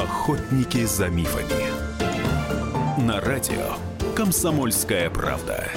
Охотники за мифами. На радио Комсомольская правда.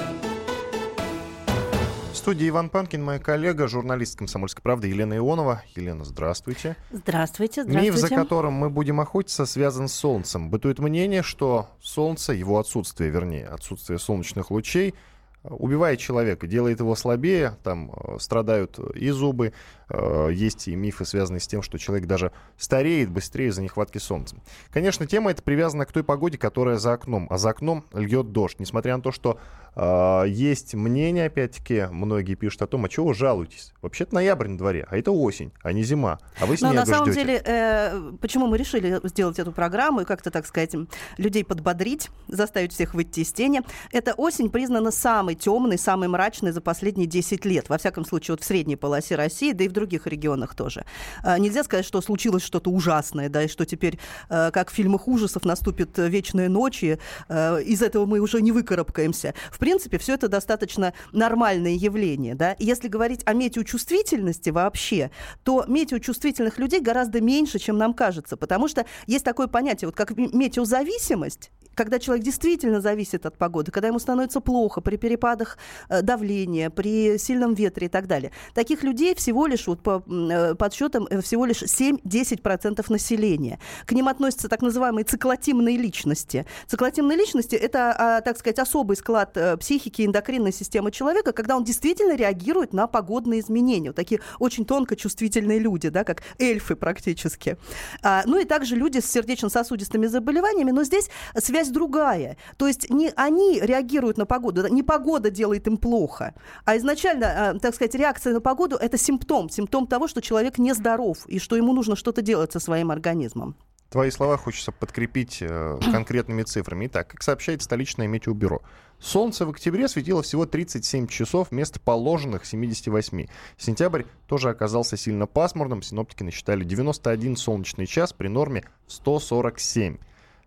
В студии Иван Панкин, моя коллега, журналист «Комсомольской правды» Елена Ионова. Елена, здравствуйте. Здравствуйте, здравствуйте. Миф, за которым мы будем охотиться, связан с Солнцем. Бытует мнение, что Солнце, его отсутствие, вернее, отсутствие солнечных лучей – убивает человека, делает его слабее, там э, страдают и зубы, э, есть и мифы, связанные с тем, что человек даже стареет быстрее из-за нехватки солнца. Конечно, тема эта привязана к той погоде, которая за окном, а за окном льет дождь, несмотря на то, что э, есть мнение, опять-таки, многие пишут о том, а чего вы жалуетесь? Вообще-то ноябрь на дворе, а это осень, а не зима, а вы снега Но на самом ждете. деле, э, почему мы решили сделать эту программу и как-то, так сказать, людей подбодрить, заставить всех выйти из тени, эта осень признана самой самый темный, самый мрачный за последние 10 лет. Во всяком случае, вот в средней полосе России, да и в других регионах тоже. А, нельзя сказать, что случилось что-то ужасное, да, и что теперь, э, как в фильмах ужасов, наступит вечная ночь, и э, из этого мы уже не выкарабкаемся. В принципе, все это достаточно нормальное явление, да. Если говорить о метеочувствительности вообще, то метеочувствительных людей гораздо меньше, чем нам кажется, потому что есть такое понятие, вот как метеозависимость, когда человек действительно зависит от погоды, когда ему становится плохо при перепадах э, давления, при сильном ветре и так далее. Таких людей всего лишь, вот по э, подсчетам, э, всего лишь 7-10% населения. К ним относятся так называемые циклотимные личности. Циклотимные личности – это, а, так сказать, особый склад психики эндокринной системы человека, когда он действительно реагирует на погодные изменения. Вот такие очень тонко чувствительные люди, да, как эльфы практически. А, ну и также люди с сердечно-сосудистыми заболеваниями, но здесь связь другая. То есть не они реагируют на погоду, не погода делает им плохо, а изначально, э, так сказать, реакция на погоду – это симптом, симптом того, что человек нездоров и что ему нужно что-то делать со своим организмом. Твои слова хочется подкрепить э, конкретными цифрами. Итак, как сообщает столичное метеобюро, Солнце в октябре светило всего 37 часов вместо положенных 78. Сентябрь тоже оказался сильно пасмурным. Синоптики насчитали 91 солнечный час при норме 147.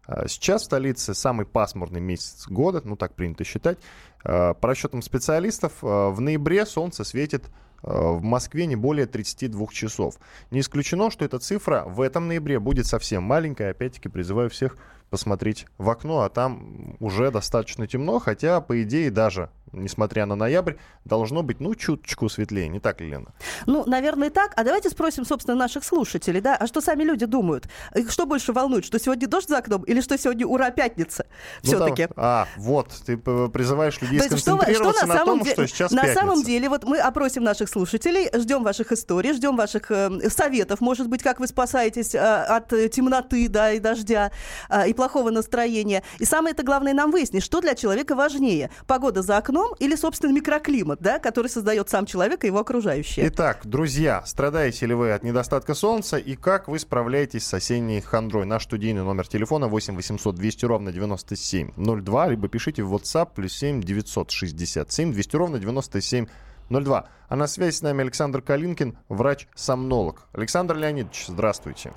А, сейчас в столице самый пасмурный месяц года, ну так принято считать. А, по расчетам специалистов, а, в ноябре солнце светит в Москве не более 32 часов. Не исключено, что эта цифра в этом ноябре будет совсем маленькая. Опять-таки призываю всех посмотреть в окно, а там уже достаточно темно, хотя, по идее, даже несмотря на ноябрь, должно быть, ну, чуточку светлее, не так ли, Лена? Ну, наверное, так. А давайте спросим, собственно, наших слушателей, да, а что сами люди думают? Их что больше волнует, что сегодня дождь за окном или что сегодня ура, пятница? Ну, Все-таки. А, вот, ты призываешь людей то сконцентрироваться что, что на, на том, де... что сейчас На пятница. самом деле, вот мы опросим наших слушателей, ждем ваших историй, ждем ваших э, советов, может быть, как вы спасаетесь э, от темноты, да, и дождя, э, и плохого настроения. И самое это главное нам выяснить, что для человека важнее. Погода за окном окном или, собственно, микроклимат, да, который создает сам человек и его окружающие. Итак, друзья, страдаете ли вы от недостатка солнца и как вы справляетесь с осенней хандрой? Наш студийный номер телефона 8 800 200 ровно 9702, либо пишите в WhatsApp плюс 7 967 200 ровно 9702. А на связи с нами Александр Калинкин, врач-сомнолог. Александр Леонидович, здравствуйте.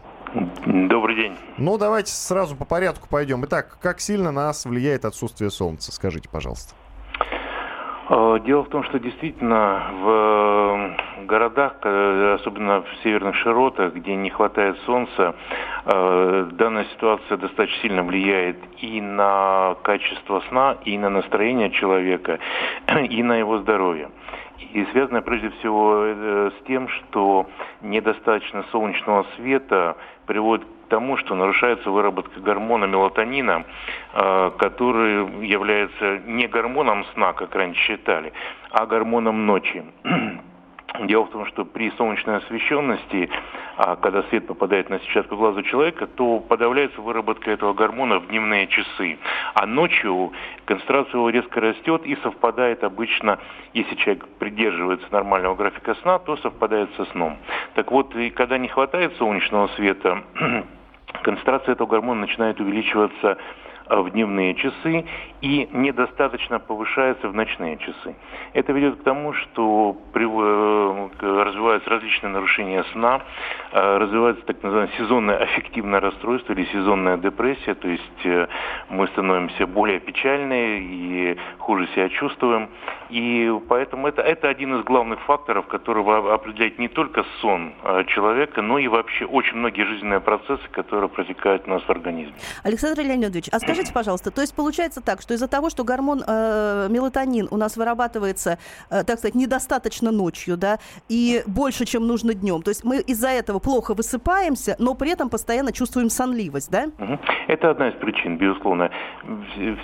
Добрый день. Ну, давайте сразу по порядку пойдем. Итак, как сильно нас влияет отсутствие солнца? Скажите, пожалуйста. Э, дело в том, что действительно в э, городах, э, особенно в северных широтах, где не хватает солнца, данная ситуация достаточно сильно влияет и на качество сна, и на настроение человека, и на его здоровье. И связано прежде всего с тем, что недостаточно солнечного света приводит тому, что нарушается выработка гормона мелатонина, э, который является не гормоном сна, как раньше считали, а гормоном ночи. Дело в том, что при солнечной освещенности, а, когда свет попадает на сетчатку глаза человека, то подавляется выработка этого гормона в дневные часы. А ночью концентрация его резко растет и совпадает обычно, если человек придерживается нормального графика сна, то совпадает со сном. Так вот, и когда не хватает солнечного света, концентрация этого гормона начинает увеличиваться в дневные часы и недостаточно повышается в ночные часы. Это ведет к тому, что развиваются различные нарушения сна, развивается так называемое сезонное аффективное расстройство или сезонная депрессия, то есть мы становимся более печальные и хуже себя чувствуем. И поэтому это, это один из главных факторов, который определяет не только сон человека, но и вообще очень многие жизненные процессы, которые протекают у нас в организме. Александр Леонидович, а скажите, пожалуйста, то есть получается так, что из-за того, что гормон э, мелатонин у нас вырабатывается, э, так сказать, недостаточно ночью, да, и больше, чем нужно днем, то есть мы из-за этого плохо высыпаемся, но при этом постоянно чувствуем сонливость, да? Это одна из причин, безусловно.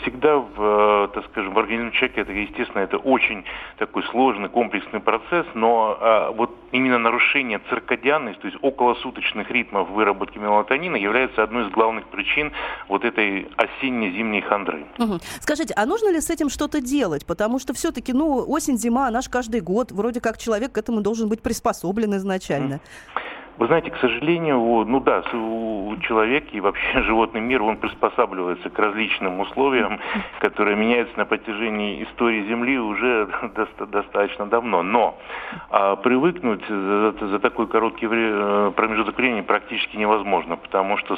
Всегда в, э, так скажем, в организме человека это, естественно, это очень такой сложный, комплексный процесс, но а, вот именно нарушение циркадианности, то есть околосуточных ритмов выработки мелатонина, является одной из главных причин вот этой осенне-зимней хандры. Угу. Скажите, а нужно ли с этим что-то делать? Потому что все-таки, ну, осень-зима, наш каждый год, вроде как человек к этому должен быть приспособлен изначально. Угу. Вы знаете, к сожалению, ну да, у человека и вообще животный мир, он приспосабливается к различным условиям, которые меняются на протяжении истории Земли уже достаточно давно. Но а, привыкнуть за, за такой короткий э, промежуток времени практически невозможно, потому что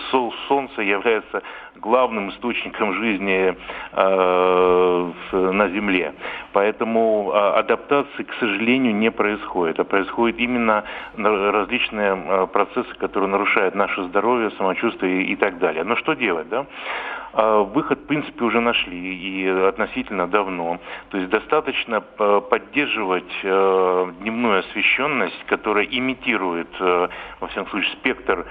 Солнце является главным источником жизни э, на Земле. Поэтому э, адаптации, к сожалению, не происходит. А происходит именно различные э, процессы, которые нарушают наше здоровье, самочувствие и, и так далее. Но что делать, да? А, выход, в принципе, уже нашли и относительно давно. То есть достаточно э, поддерживать э, дневную освещенность, которая имитирует, во всяком случае, спектр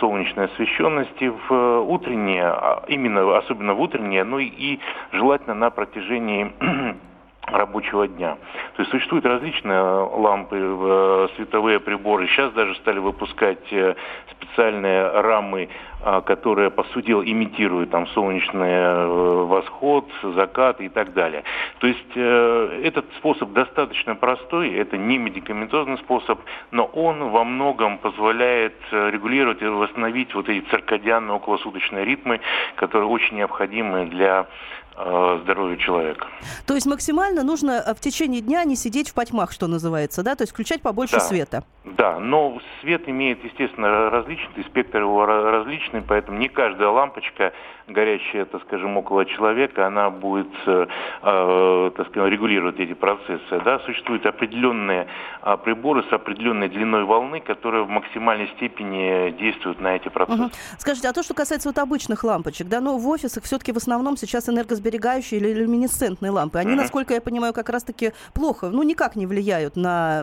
солнечной освещенности в утреннее, а именно особенно в утреннее, но и желательно на протяжении рабочего дня. То есть существуют различные лампы, э, световые приборы. Сейчас даже стали выпускать э, специальные рамы, а, которые, по сути дела, имитируют там солнечный э, восход, закат и так далее. То есть этот способ достаточно простой, это не медикаментозный способ, но он во многом позволяет регулировать и восстановить вот эти циркадианные околосуточные ритмы, которые очень необходимы для Э, здоровью человека. То есть максимально нужно э, в течение дня не сидеть в потьмах, что называется, да? То есть включать побольше да. света. Да, но свет имеет, естественно, различный, спектр его различный, поэтому не каждая лампочка горящая, так скажем, около человека, она будет, э, э, так скажем, регулировать эти процессы. Да? Существуют определенные э, приборы с определенной длиной волны, которые в максимальной степени действуют на эти процессы. Угу. Скажите, а то, что касается вот обычных лампочек, да, ну в офисах все-таки в основном сейчас энергосберегающие или люминесцентные лампы, они, насколько я понимаю, как раз-таки плохо, ну никак не влияют на,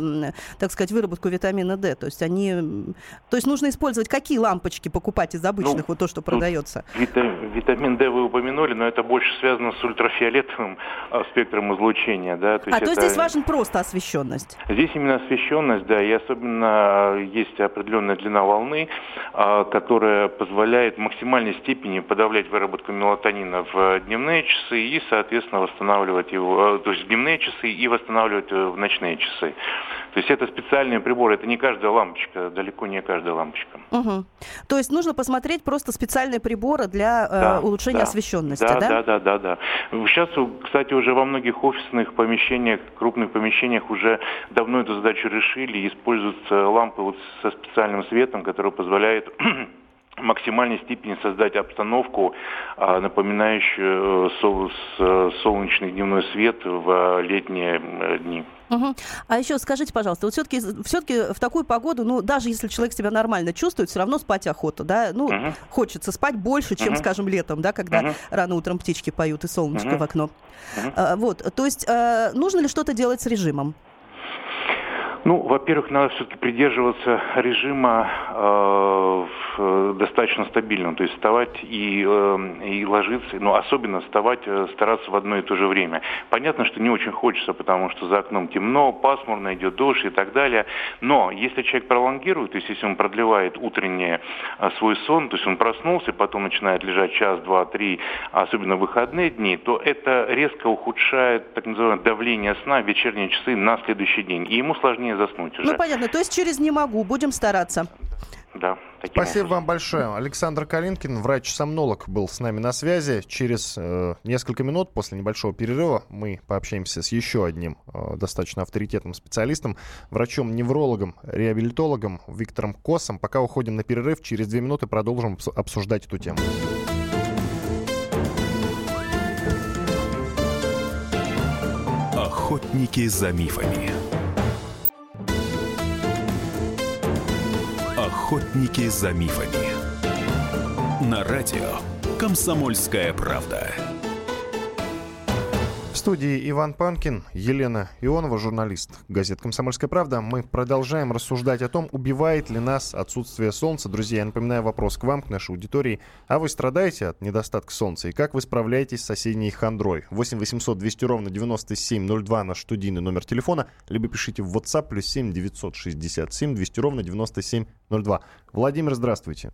так сказать, выработку витамина D. То есть они, то есть нужно использовать какие лампочки покупать из обычных, ну, вот то, что продается? витамин D вы упомянули, но это больше связано с ультрафиолетовым а, спектром излучения. Да? То есть а это... то здесь важен просто освещенность? Здесь именно освещенность, да, и особенно есть определенная длина волны, а, которая позволяет в максимальной степени подавлять выработку мелатонина в дневные часы и, соответственно, восстанавливать его, то есть в дневные часы и восстанавливать э, в ночные часы. То есть это специальные приборы, это не каждая лампочка, далеко не каждая лампочка. Угу. То есть нужно посмотреть просто специальные приборы для э, да, улучшения да. освещенности, да? Да, да, да, да, да. Сейчас, кстати, уже во многих офисных помещениях, крупных помещениях уже давно эту задачу решили, используются лампы вот со специальным светом, который позволяет максимальной степени создать обстановку, а, напоминающую э, солнечный дневной свет в летние дни. Угу. А еще скажите, пожалуйста, вот все-таки все-таки в такую погоду, ну, даже если человек себя нормально чувствует, все равно спать охота, да? Ну, угу. хочется спать больше, чем, угу. скажем, летом, да, когда угу. рано утром птички поют и солнышко угу. в окно. Угу. А, вот, то есть а, нужно ли что-то делать с режимом? Ну, во-первых, надо все-таки придерживаться режима э, э, достаточно стабильного, то есть вставать и, э, и ложиться, ну, особенно вставать, э, стараться в одно и то же время. Понятно, что не очень хочется, потому что за окном темно, пасмурно, идет дождь и так далее, но если человек пролонгирует, то есть если он продлевает утренний э, свой сон, то есть он проснулся, потом начинает лежать час, два, три, особенно в выходные дни, то это резко ухудшает так называемое давление сна в вечерние часы на следующий день, и ему сложнее заснуть уже. Ну, понятно. То есть через «не могу» будем стараться. да. Спасибо образом. вам большое. Александр Калинкин, врач-сомнолог, был с нами на связи. Через э, несколько минут после небольшого перерыва мы пообщаемся с еще одним э, достаточно авторитетным специалистом, врачом-неврологом, реабилитологом Виктором Косом. Пока уходим на перерыв, через две минуты продолжим обсуждать эту тему. Охотники за мифами. Охотники за мифами. На радио Комсомольская правда. Студии Иван Панкин, Елена Ионова, журналист газет «Комсомольская правда». Мы продолжаем рассуждать о том, убивает ли нас отсутствие солнца. Друзья, я напоминаю вопрос к вам, к нашей аудитории. А вы страдаете от недостатка солнца? И как вы справляетесь с осенней хандрой? 8 800 200 ровно 9702 наш студийный номер телефона. Либо пишите в WhatsApp плюс 7 967 200 ровно 9702. Владимир, здравствуйте.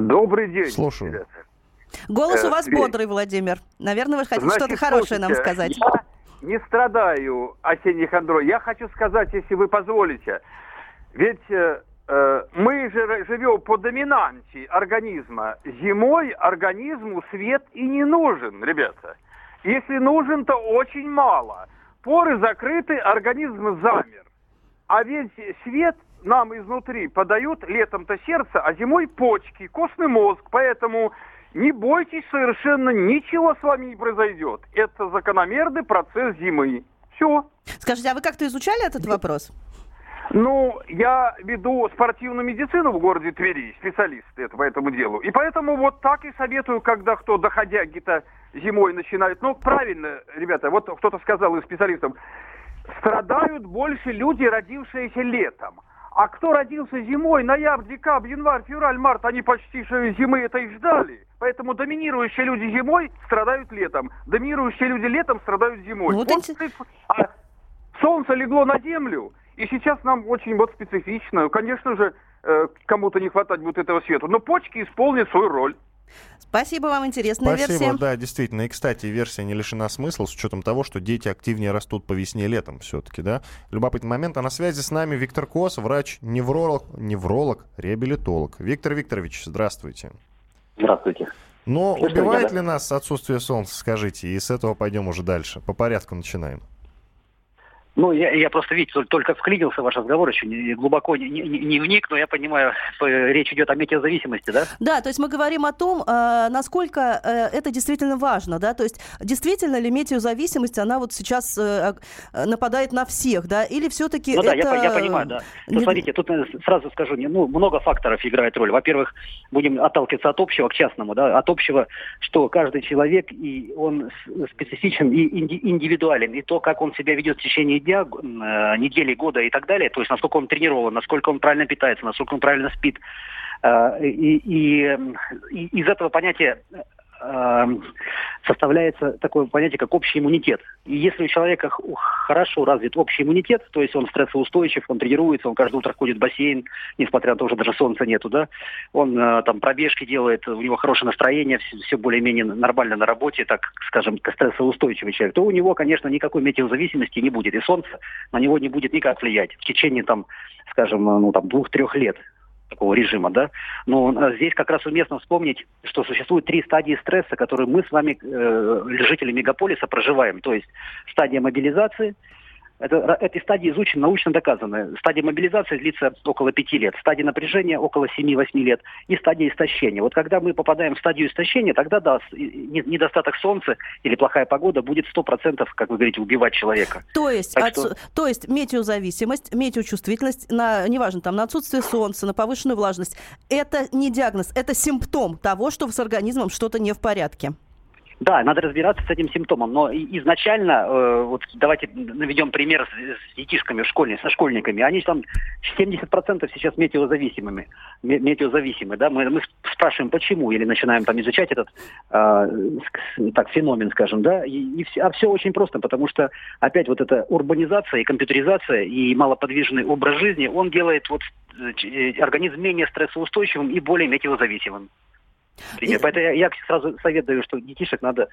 Добрый день. Слушаю. Ребята. Голос у э, вас бодрый, Владимир. Наверное, вы хотите что-то хорошее нам сказать. Я не страдаю осенней хандрой. Я хочу сказать, если вы позволите. Ведь э, э, мы же живем по доминанте организма. Зимой организму свет и не нужен, ребята. Если нужен, то очень мало. Поры закрыты, организм замер. А ведь свет нам изнутри подают летом-то сердце, а зимой почки, костный мозг. Поэтому не бойтесь, совершенно ничего с вами не произойдет. Это закономерный процесс зимы. Все. Скажите, а вы как-то изучали этот вопрос? Ну, я веду спортивную медицину в городе Твери, специалист это по этому делу. И поэтому вот так и советую, когда кто, доходя где-то зимой начинает. Ну, правильно, ребята, вот кто-то сказал из специалистов, страдают больше люди, родившиеся летом. А кто родился зимой, ноябрь, декабрь, январь, февраль, март, они почти что зимы это и ждали. Поэтому доминирующие люди зимой страдают летом. Доминирующие люди летом страдают зимой. Ну, вот вот, это... а солнце легло на землю, и сейчас нам очень вот специфично. Конечно же, э, кому-то не хватать будет этого света. Но почки исполнят свою роль. Спасибо вам, интересная Спасибо, версия. да, действительно. И, кстати, версия не лишена смысла с учетом того, что дети активнее растут по весне и летом все-таки, да. Любопытный момент. А на связи с нами Виктор Кос, врач-невролог, невролог, реабилитолог. Виктор Викторович, здравствуйте. Здравствуйте. Но Слышно убивает ли нас отсутствие солнца, скажите, и с этого пойдем уже дальше. По порядку начинаем. Ну, я, я просто, видите, только вклинился в ваш разговор, еще не, глубоко не, не, не вник, но я понимаю, речь идет о метеозависимости, да? Да, то есть мы говорим о том, э, насколько э, это действительно важно, да, то есть действительно ли метеозависимость, она вот сейчас э, нападает на всех, да, или все-таки ну, это... да, я, я понимаю, да. Ну, смотрите, тут сразу скажу, ну, много факторов играет роль. Во-первых, будем отталкиваться от общего к частному, да, от общего, что каждый человек, и он специфичен и индивидуален, и то, как он себя ведет в течение дня, э, недели, года и так далее, то есть насколько он тренирован, насколько он правильно питается, насколько он правильно спит. Э, и, и, и из этого понятия э, составляется такое понятие, как общий иммунитет. И если у человека хорошо развит общий иммунитет, то есть он стрессоустойчив, он тренируется, он каждое утро ходит в бассейн, несмотря на то, что даже солнца нету, да, он э, там пробежки делает, у него хорошее настроение, все, все более-менее нормально на работе, так скажем, стрессоустойчивый человек, то у него, конечно, никакой метеозависимости не будет, и солнце на него не будет никак влиять в течение там, скажем, ну там двух-трех лет такого режима, да. Но э, здесь как раз уместно вспомнить, что существует три стадии стресса, которые мы с вами, э, жители мегаполиса, проживаем. То есть стадия мобилизации – это, эти стадии изучены, научно доказаны. Стадия мобилизации длится около пяти лет, стадия напряжения около 7-8 лет и стадия истощения. Вот когда мы попадаем в стадию истощения, тогда да, недостаток солнца или плохая погода будет 100%, как вы говорите, убивать человека. То есть, от, что... то есть метеозависимость, метеочувствительность, на, неважно, там, на отсутствие солнца, на повышенную влажность, это не диагноз, это симптом того, что с организмом что-то не в порядке. Да, надо разбираться с этим симптомом, но изначально, э, вот давайте наведем пример с, с детишками, школьни, со школьниками, они там 70% сейчас метеозависимыми, метеозависимы, да, мы, мы спрашиваем, почему, или начинаем там изучать этот э, так, феномен, скажем, да, и, и все, а все очень просто, потому что опять вот эта урбанизация и компьютеризация и малоподвижный образ жизни, он делает вот э, организм менее стрессоустойчивым и более метеозависимым. Пример. И... Поэтому я, я сразу совет даю, что детишек надо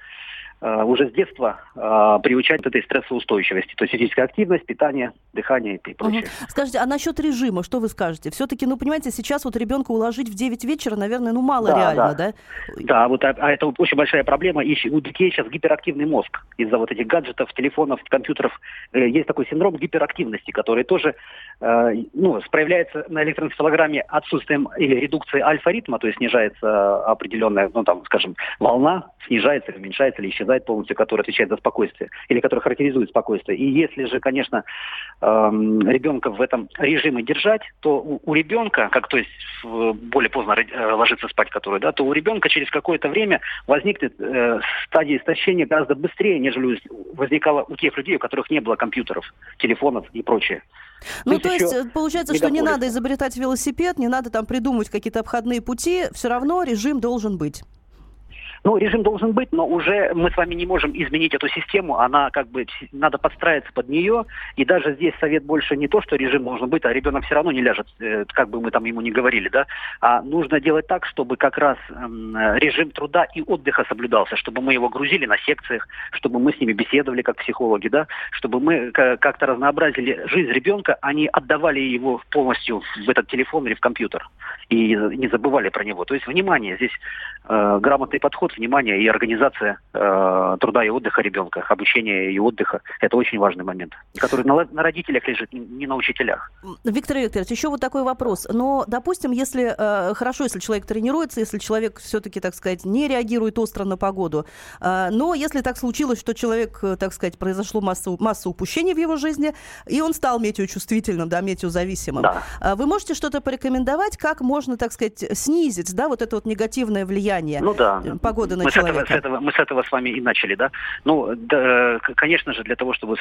уже с детства э, приучать к этой стрессоустойчивости. То есть физическая активность, питание, дыхание и прочее. Угу. Скажите, а насчет режима, что вы скажете? Все-таки, ну, понимаете, сейчас вот ребенка уложить в 9 вечера, наверное, ну, мало да, реально, да? Да, да вот, а, а это очень большая проблема. И у детей сейчас гиперактивный мозг из-за вот этих гаджетов, телефонов, компьютеров. Э, есть такой синдром гиперактивности, который тоже э, ну, проявляется на электроэнцефалограмме отсутствием или редукцией альфа-ритма, то есть снижается определенная, ну, там, скажем, волна, снижается уменьшается или исчезает исчезает полностью, который отвечает за спокойствие, или который характеризует спокойствие. И если же, конечно, эм, ребенка в этом режиме держать, то у, у ребенка, как то есть более поздно э, ложиться спать, который, да, то у ребенка через какое-то время возникнет э, стадия истощения гораздо быстрее, нежели возникала у тех людей, у которых не было компьютеров, телефонов и прочее. Ну, то есть, э, получается, что не надо изобретать велосипед, не надо там придумывать какие-то обходные пути, все равно режим должен быть. Ну, режим должен быть, но уже мы с вами не можем изменить эту систему, она как бы, надо подстраиваться под нее, и даже здесь совет больше не то, что режим должен быть, а ребенок все равно не ляжет, э, как бы мы там ему не говорили, да, а нужно делать так, чтобы как раз э, режим труда и отдыха соблюдался, чтобы мы его грузили на секциях, чтобы мы с ними беседовали как психологи, да, чтобы мы как-то разнообразили жизнь ребенка, а не отдавали его полностью в этот телефон или в компьютер. И не забывали про него. То есть, внимание, здесь э, грамотный подход внимание и организация э, труда и отдыха ребенка, обучения и отдыха. Это очень важный момент, который на, на родителях лежит, не на учителях. Виктор Викторович, еще вот такой вопрос. Но, допустим, если э, хорошо, если человек тренируется, если человек все-таки, так сказать, не реагирует остро на погоду, э, но если так случилось, что человек, э, так сказать, произошло масса, масса упущений в его жизни, и он стал метеочувствительным, да, метеозависимым, да. Э, вы можете что-то порекомендовать, как можно, так сказать, снизить, да, вот это вот негативное влияние ну, да. погоды? Года на мы человека. С этого, с этого, мы с этого с вами и начали, да. Ну, да, конечно же, для того, чтобы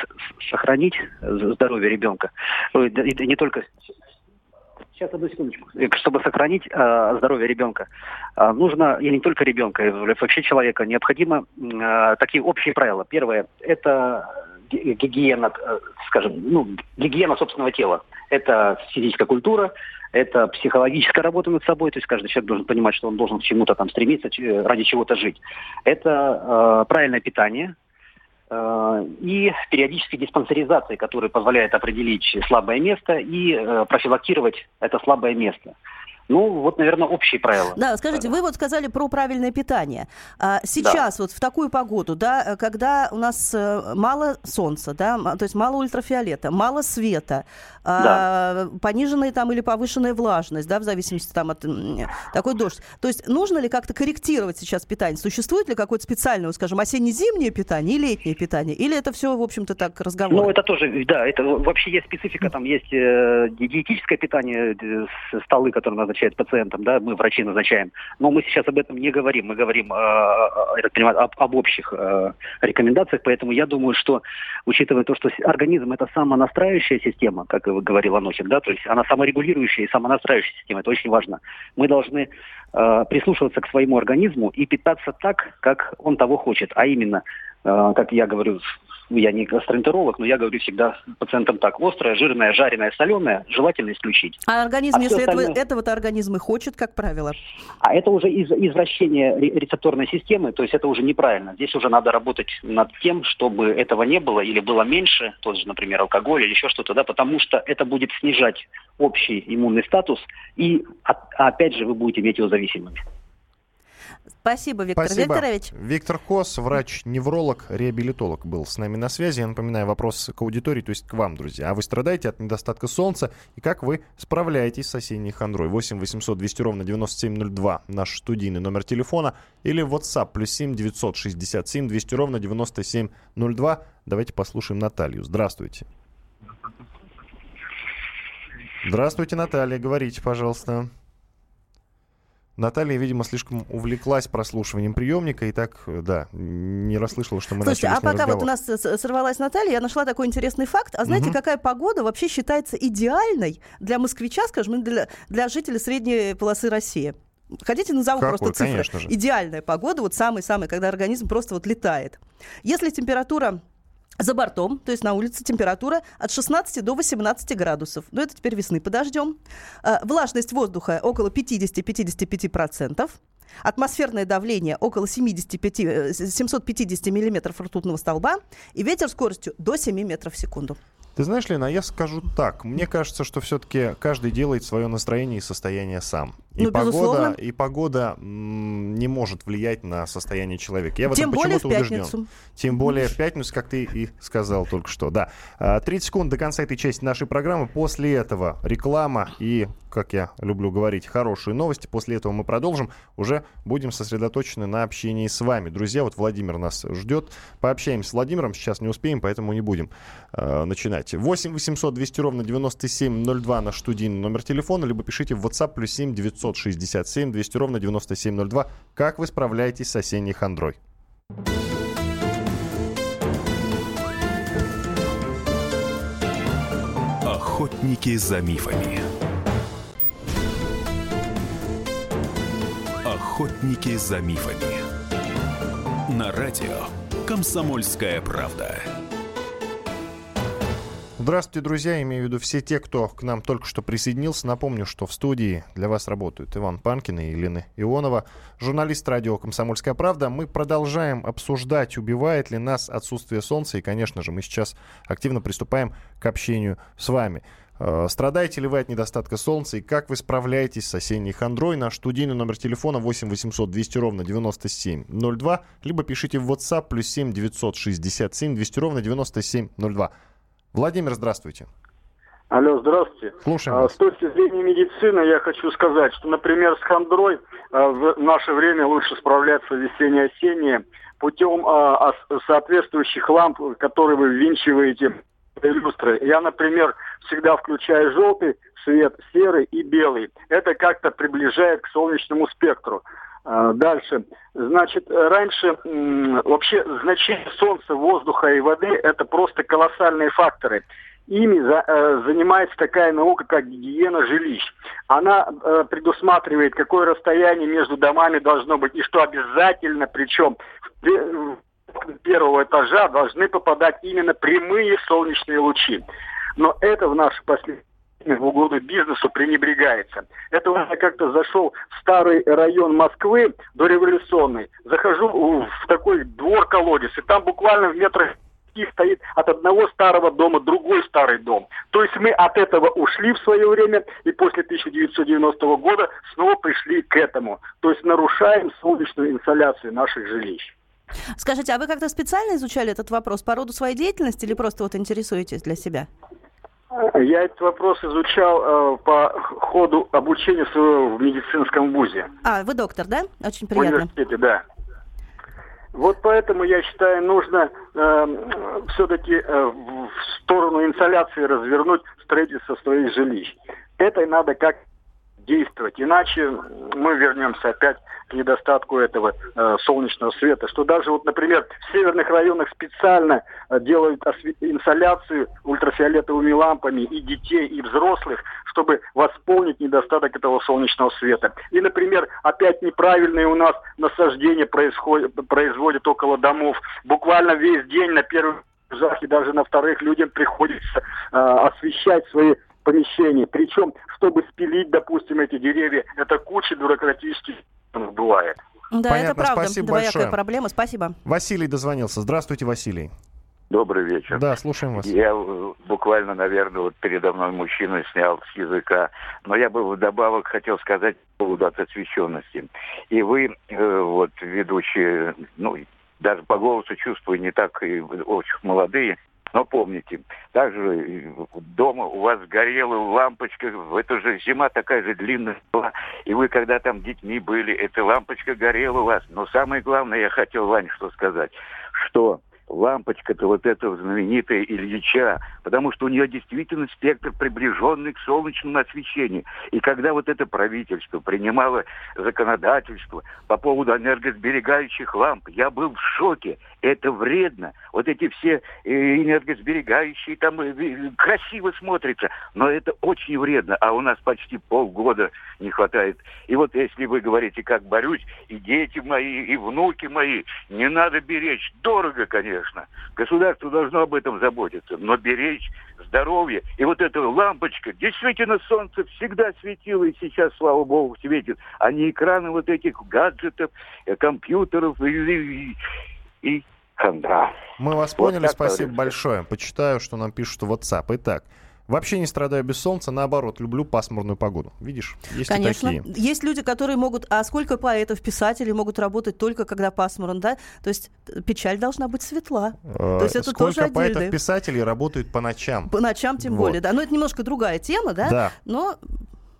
сохранить здоровье ребенка, и не только Сейчас, одну секундочку. Чтобы сохранить э, здоровье ребенка, э, нужно, и не только ребенка, вообще человека, необходимо э, такие общие правила. Первое – это гигиена, э, скажем, ну, гигиена собственного тела. Это физическая культура, это психологическая работа над собой, то есть каждый человек должен понимать, что он должен к чему-то там стремиться, ради чего-то жить. Это э, правильное питание, э, и периодическая диспансеризация, которая позволяет определить слабое место и э, профилактировать это слабое место. Ну, вот, наверное, общие правила. Да, скажите, вы вот сказали про правильное питание. А сейчас да. вот в такую погоду, да, когда у нас э, мало солнца, да, то есть мало ультрафиолета, мало света, а, да. пониженная там или повышенная влажность, да, в зависимости там от такой дождь. То есть нужно ли как-то корректировать сейчас питание? Существует ли какое-то специальное, скажем, осенне-зимнее питание и летнее питание? Или это все, в общем-то, так разговор? Ну, это тоже, да, это вообще есть специфика, там есть э, диетическое питание, э, столы, которые назначают назначает пациентам, да, мы врачи назначаем. Но мы сейчас об этом не говорим, мы говорим, э, я так понимаю, об, об общих э, рекомендациях, поэтому я думаю, что, учитывая то, что организм это самонастраивающая система, как говорил Анохин, да, то есть она саморегулирующая и самонастраивающая система, это очень важно. Мы должны э, прислушиваться к своему организму и питаться так, как он того хочет, а именно, э, как я говорю я не гастроэнтеролог, но я говорю всегда пациентам так, острое, жирное, жареное, соленое желательно исключить. А организм, а если остальное... этого, этого-то организм и хочет, как правило? А это уже из, извращение рецепторной системы, то есть это уже неправильно. Здесь уже надо работать над тем, чтобы этого не было или было меньше, тот же, например, алкоголь или еще что-то, да, потому что это будет снижать общий иммунный статус, и опять же вы будете метеозависимыми. Спасибо, Виктор Спасибо. Викторович. Виктор Кос, врач-невролог, реабилитолог был с нами на связи. Я напоминаю, вопрос к аудитории, то есть к вам, друзья. А вы страдаете от недостатка солнца? И как вы справляетесь с осенней хандрой? 8 800 200 ровно 9702 наш студийный номер телефона. Или WhatsApp плюс 7 967 200 ровно 9702. Давайте послушаем Наталью. Здравствуйте. Здравствуйте, Наталья. Говорите, пожалуйста. Наталья, видимо, слишком увлеклась прослушиванием приемника и так, да, не расслышала, что мы Слушайте, начали а пока разговор. вот у нас сорвалась Наталья, я нашла такой интересный факт. А знаете, угу. какая погода вообще считается идеальной для москвича, скажем, для, для жителей средней полосы России? Хотите, назову Какой? просто цифры. Конечно же. Идеальная погода, вот самый-самый, когда организм просто вот летает. Если температура за бортом, то есть на улице температура от 16 до 18 градусов. Но это теперь весны подождем. Э, влажность воздуха около 50-55%. атмосферное давление около 75, 750 миллиметров ртутного столба и ветер скоростью до 7 метров в секунду. Ты знаешь, Лена, я скажу так. Мне кажется, что все-таки каждый делает свое настроение и состояние сам. И Ну, погода, безусловно. и погода не может влиять на состояние человека. Я в Тем этом в почему-то убежден. Тем более в пятницу, как ты и сказал только что. Да. А, 30 секунд до конца этой части нашей программы. После этого реклама и, как я люблю говорить, хорошие новости. После этого мы продолжим. Уже будем сосредоточены на общении с вами. Друзья, вот Владимир нас ждет. Пообщаемся с Владимиром. Сейчас не успеем, поэтому не будем э, начинать. 8 800 200 ровно 9702 наш студийный номер телефона. Либо пишите в WhatsApp плюс 7 967 200 ровно 9702. Как вы справляетесь с осенней хандрой? Охотники за мифами. Охотники за мифами. На радио Комсомольская правда. Здравствуйте, друзья. Имею в виду все те, кто к нам только что присоединился. Напомню, что в студии для вас работают Иван Панкин и Елена Ионова, журналист радио «Комсомольская правда». Мы продолжаем обсуждать, убивает ли нас отсутствие солнца. И, конечно же, мы сейчас активно приступаем к общению с вами. Э, Страдаете ли вы от недостатка солнца и как вы справляетесь с осенней хандрой? Наш студийный номер телефона 8 800 200 ровно 9702, либо пишите в WhatsApp плюс 7 967 200 ровно 9702. Владимир, здравствуйте. Алло, здравствуйте. Слушаем А, вас. С точки зрения медицины я хочу сказать, что, например, с хандрой а, в наше время лучше справляться весенне-осеннее путем а, соответствующих ламп, которые вы ввинчиваете в люстры. Я, например, всегда включаю желтый свет, серый и белый. Это как-то приближает к солнечному спектру. А, Дальше. Значит, раньше м, вообще значение солнца, воздуха и воды – это просто колоссальные факторы. Ими за- э, занимается такая наука, как гигиена жилищ. Она э, предусматривает, какое расстояние между домами должно быть, и что обязательно, причем в в первого этажа должны попадать именно прямые солнечные лучи. Но это в наше последнее время в угоду бизнесу пренебрегается. Это вот я как-то зашел в старый район Москвы, дореволюционный. Захожу в такой двор-колодец, и там буквально в метрах пяти стоит от одного старого дома другой старый дом. То есть мы от этого ушли в свое время, и после 1990 года снова пришли к этому. То есть нарушаем солнечную инсоляцию наших жилищ. Скажите, а вы как-то специально изучали этот вопрос по роду своей деятельности или просто вот интересуетесь для себя? Я этот вопрос изучал э, по ходу обучения своего в медицинском вузе. А, вы доктор, да? Очень В приятно. университете, да. Вот поэтому, я считаю, нужно все-таки в сторону инсоляции развернуть строительство своих жилищ. Это надо как действовать, иначе мы вернемся опять к недостатку этого э, солнечного света. Что даже вот, например, в северных районах специально э, делают инсоляцию ультрафиолетовыми лампами и детей, и взрослых, чтобы восполнить недостаток этого солнечного света. И, например, опять неправильные у нас насаждения происходят, производят около домов. Буквально весь день на первых и даже на вторых людям приходится э, освещать свои помещения. Причем, чтобы спилить, допустим, эти деревья, это куча бюрократических бывает. Да, Понятно, это правда. спасибо Двоякая большое. проблема. Спасибо. Василий дозвонился. Здравствуйте, Василий. Добрый вечер. Да, слушаем вас. Я э, буквально, наверное, вот передо мной мужчина снял с языка. Но я бы вдобавок хотел сказать по поводу от освещенности. И вы, э, вот, ведущие, ну, даже по голосу чувствую, не так и очень молодые, но помните, также дома у вас горела лампочка, это же зима такая же длинная была, и вы когда там детьми были, эта лампочка горела у вас. Но самое главное, я хотел, Вань, что сказать, что лампочка-то вот эта знаменитая Ильича, потому что у нее действительно спектр приближенный к солнечному освещению. И когда вот это правительство принимало законодательство по поводу энергосберегающих ламп, я был в шоке. Это вредно. Вот эти все э, энергосберегающие там э, э, красиво смотрятся, но это очень вредно. А у нас почти полгода не хватает. И вот если вы говорите, как борюсь, и дети мои, и внуки мои, не надо беречь. Дорого, конечно конечно. Государство должно об этом заботиться, но беречь здоровье. И вот эта лампочка, действительно, солнце всегда светило, и сейчас, слава богу, светит. А не экраны вот этих гаджетов, э, компьютеров и, и, и хандра. Мы вас Вот поняли, спасибо говорится. большое. Почитаю, что нам пишут в WhatsApp. Итак, вообще не страдаю без солнца, наоборот, люблю пасмурную погоду. Видишь, есть и Конечно. такие. Есть люди, которые могут... А сколько поэтов, писателей могут работать только когда пасмурно, да? То есть э, печаль должна быть светла. Э, То есть это Сколько тоже отдельно. поэтов-писателей работают по ночам? По ночам тем Вот. более, да. Но это немножко другая тема, да? Да. Но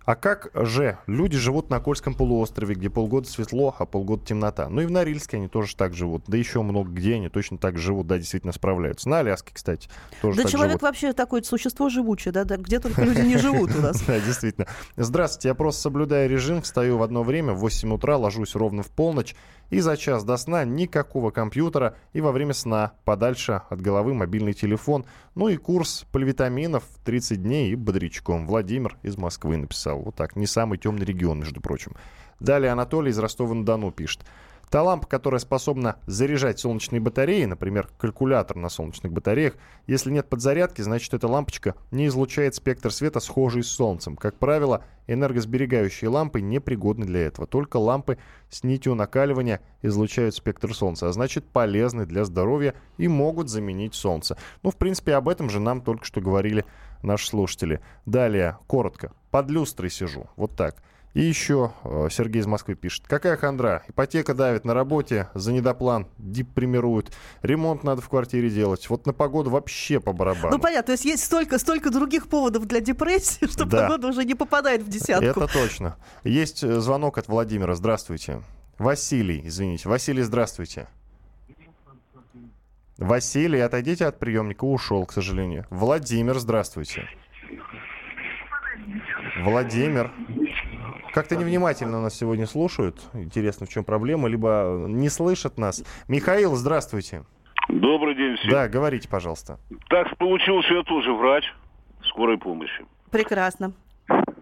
А как же люди живут на Кольском полуострове, где полгода светло, а полгода темнота? Ну и в Норильске они тоже так живут. Да еще много где они точно так живут, да, действительно справляются. На Аляске, кстати, тоже да так человек живут. вообще такое существо живучее, да, да, где только люди не живут у нас. Да, действительно. Здравствуйте, я просто соблюдаю режим, встаю в одно время, в 8 утра, ложусь ровно в полночь, и за час до сна никакого компьютера, и во время сна подальше от головы мобильный телефон. Ну и курс поливитаминов 30 дней и бодрячком. Владимир из Москвы написал. Вот так, не самый темный регион, между прочим. Далее Анатолий из Ростова-на-Дону пишет. Та лампа, которая способна заряжать солнечные батареи, например, калькулятор на солнечных батареях, если нет подзарядки, значит эта лампочка не излучает спектр света, схожий с солнцем. Как правило, энергосберегающие лампы непригодны для этого. Только лампы с нитью накаливания излучают спектр солнца, а значит полезны для здоровья и могут заменить солнце. Ну, в принципе, об этом же нам только что говорили наши слушатели. Далее, коротко. Под люстрой сижу. Вот так. И еще э, Сергей из Москвы пишет. Какая хандра? Ипотека давит на работе, за недоплан, дип примируют. Ремонт надо в квартире делать. Вот на погоду вообще по барабану. Ну, понятно, то есть есть столько, столько других поводов для депрессии, что Да. погода уже не попадает в десятку. Это точно. Есть э, звонок от Владимира. Здравствуйте. Василий, извините. Василий, здравствуйте. Василий, отойдите от приемника, ушел, к сожалению. Владимир, здравствуйте. Владимир. Как-то невнимательно нас сегодня слушают. Интересно, в чем проблема. Либо не слышат нас. Михаил, здравствуйте. Добрый день всем. Да, говорите, пожалуйста. Так получилось, что я тоже врач скорой помощи. Прекрасно.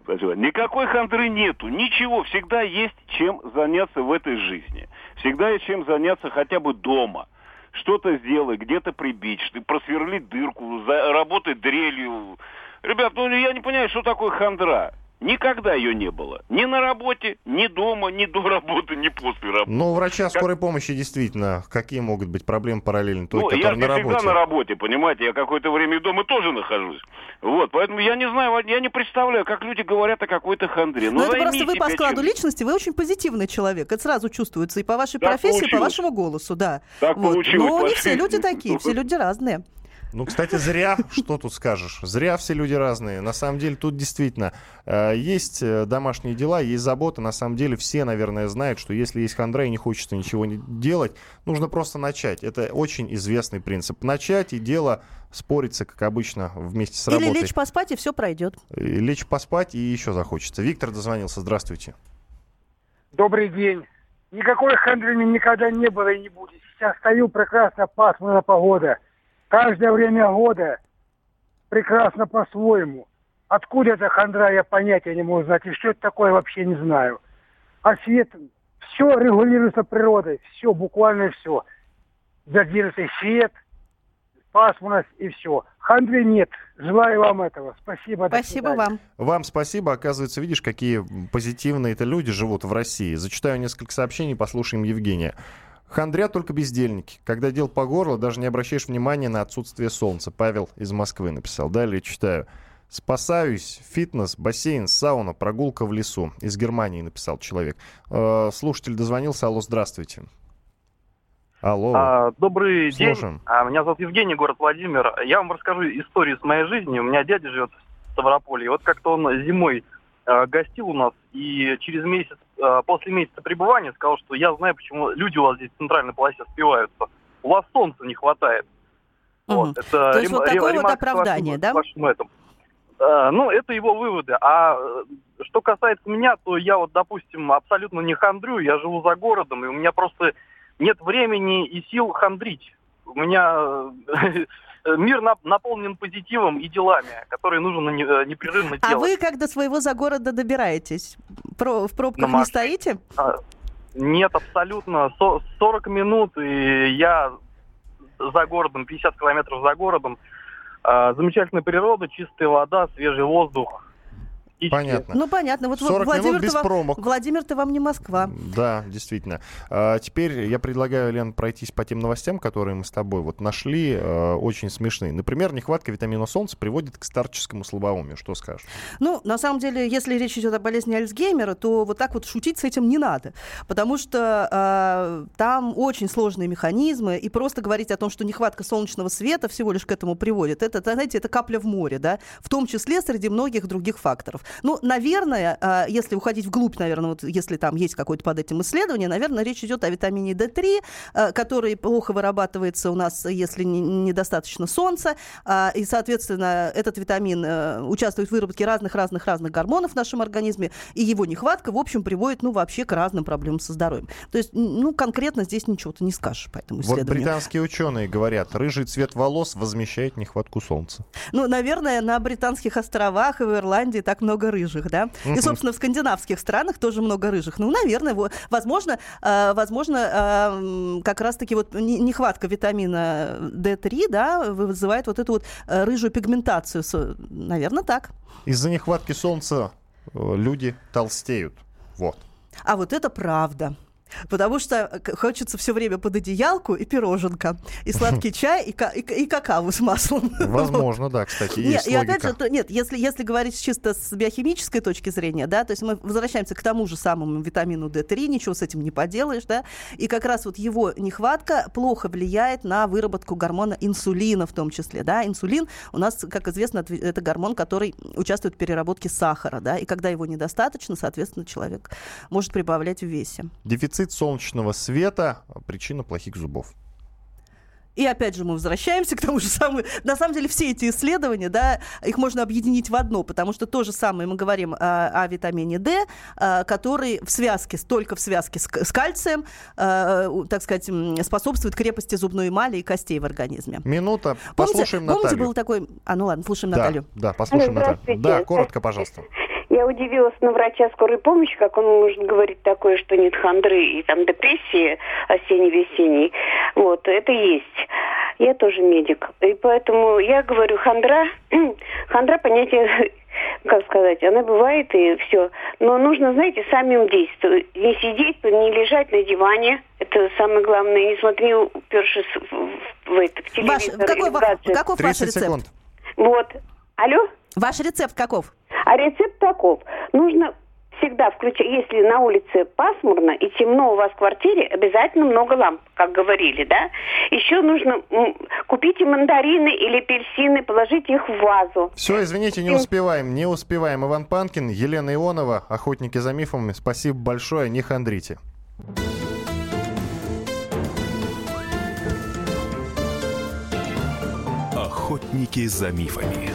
Спасибо. Никакой хандры нету, ничего. Всегда есть чем заняться в этой жизни. Всегда есть чем заняться хотя бы дома. Что-то сделай, где-то прибить, просверлить дырку, за- работать дрелью. Ребят, ну я не понимаю, что такое хандра. Никогда ее не было. Ни на работе, ни дома, ни до работы, ни после работы. Ну, у врача скорой помощи действительно, какие могут быть проблемы параллельно той, Ну, я которая же на работе? всегда на работе, понимаете, я какое-то время и дома тоже нахожусь. Вот, поэтому я не знаю, я не представляю, как люди говорят о какой-то хандре. Ну, Но это просто вы по складу чем- личности, вы очень позитивный человек. Это сразу чувствуется и по вашей Так профессии, и по получилось. вашему голосу, да. Так Вот. получилось, Но не все люди такие, все люди разные. Ну, кстати, зря, что тут скажешь, зря все люди разные. На самом деле тут действительно э, есть э, домашние дела, есть забота. На самом деле все, наверное, знают, что если есть хандра и не хочется ничего не делать, нужно просто начать. Это очень известный принцип. Начать и дело спорится, как обычно, вместе с Или работой. лечь поспать, и все пройдет. И лечь поспать и еще захочется. Виктор дозвонился, здравствуйте. Добрый день. Никакой хандры никогда не было и не будет. Сейчас стою, прекрасно пасмурная погода. Каждое время года прекрасно по-своему. Откуда эта хандра, я понятия не могу знать. И что это такое, вообще не знаю. А свет, все регулируется природой. Все, буквально все. Задержится свет, пасмурность и все. Хандры нет. Желаю вам этого. Спасибо. Спасибо вам. Вам спасибо. Оказывается, видишь, какие позитивные это люди живут в России. Зачитаю несколько сообщений, послушаем Евгения. Хандрят только бездельники. Когда дел по горло, даже не обращаешь внимания на отсутствие солнца. Павел из Москвы написал. Далее читаю. Спасаюсь. Фитнес, бассейн, сауна, прогулка в лесу. Из Германии написал человек. Э, слушатель дозвонился. Алло, здравствуйте. Алло. А, добрый Слушаем. день. А, меня зовут Евгений, город Владимир. Я вам расскажу историю с моей жизни. У меня дядя живет в Ставрополе. И вот как-то он зимой а, гостил у нас, и через месяц, после месяца пребывания, сказал, что я знаю, почему люди у вас здесь в центральной полосе спиваются. У вас солнца не хватает. Вот, это То есть рем- вот рем- такое вот оправдание, вашему- да? вашему этому. А, ну, это его выводы. А э, что касается меня, то я вот, допустим, абсолютно не хандрю, я живу за городом, и у меня просто нет времени и сил хандрить. У меня э, мир нап- наполнен позитивом и делами, которые нужно э, непрерывно А делать. вы как до своего за города добираетесь? Про- в пробках не стоите? А, Нет, абсолютно. Со- 40 минут, и я за городом, 50 километров за городом. А, замечательная природа, чистая вода, свежий воздух. Птички. Понятно. Ну, понятно. Вот 40 Владимир, минут без вам, промок. Владимир, ты вам не Москва. Да, действительно. А, теперь я предлагаю, Лен, пройтись по тем новостям, которые мы с тобой вот нашли, э, очень смешные. Например, нехватка витамина солнца приводит к старческому слабоумию. Что скажешь? Ну, на самом деле, если речь идет о болезни Альцгеймера, то вот так вот шутить с этим не надо. Потому что э, там очень сложные механизмы, и просто говорить о том, что нехватка солнечного света всего лишь к этому приводит, это, знаете, это капля в море, да, в том числе среди многих других факторов. Ну, наверное, э, если уходить вглубь, наверное, вот если там есть какое-то под этим исследование, наверное, речь идет о витамине D3, э, который плохо вырабатывается у нас, если не- недостаточно солнца, а, и, соответственно, этот витамин э, участвует в выработке разных-разных-разных гормонов в нашем организме, и его нехватка, в общем, приводит, ну, вообще к разным проблемам со здоровьем. То есть, ну, конкретно здесь ничего ты не скажешь по этому Вот исследованию. британские ученые говорят, рыжий цвет волос возмещает нехватку солнца. Ну, наверное, на британских островах и в Ирландии так много рыжих, да? И, собственно, в скандинавских странах тоже много рыжих. Ну, наверное, во- возможно, э, возможно, э, м, как раз-таки вот не- нехватка витамина D3, да, вызывает вот эту вот э, рыжую пигментацию. Наверное, так. Из-за нехватки солнца э, люди толстеют. Вот. А вот это правда. Потому что к- хочется все время под одеялку и пироженка, и сладкий чай, и, и, и какао с маслом. Возможно, да, кстати, Нет, есть и опять логика. же, то- нет, если, если говорить чисто с биохимической точки зрения, да, то есть мы возвращаемся к тому же самому витамину D3, ничего с этим не поделаешь, да, и как раз вот его нехватка плохо влияет на выработку гормона инсулина в том числе, да, инсулин у нас, как известно, это гормон, который участвует в переработке сахара, да, и когда его недостаточно, соответственно, человек может прибавлять в весе. Дефицит солнечного света – причина плохих зубов. И опять же мы возвращаемся к тому же самому. На самом деле все эти исследования, да, их можно объединить в одно, потому что то же самое мы говорим а, о витамине D, а, который в связке, только в связке с, с кальцием, а, у- так сказать, способствует крепости зубной эмали и костей в организме. Минута. Помните, Послушаем помните, Наталью. был такой... А, ну ладно, слушаем да, Наталью. да, послушаем Наталью. Да, коротко, пожалуйста. Я удивилась на врача скорой помощи, как он может говорить такое, что нет хандры и там депрессии осенне-весенней. Вот, это есть. Я тоже медик. И поэтому я говорю, хандра, хандра понятие, как сказать, она бывает и все. Но нужно, знаете, самим действовать. Не сидеть, не лежать на диване. Это самое главное. Не смотри, упершись в, в это, в Ваш, телевизор какой, или в ва- гаджет. каков ваш 30 рецепт? секунд. Вот. Алло? Ваш рецепт каков? А рецепт таков. Нужно всегда включать, если на улице пасмурно и темно у вас в квартире, обязательно много ламп, как говорили, да? Еще нужно м, купите мандарины или апельсины, положите их в вазу. Все, извините, не успеваем. Не успеваем. Иван Панкин, Елена Ионова, охотники за мифами. Спасибо большое, не хандрите. Охотники за мифами.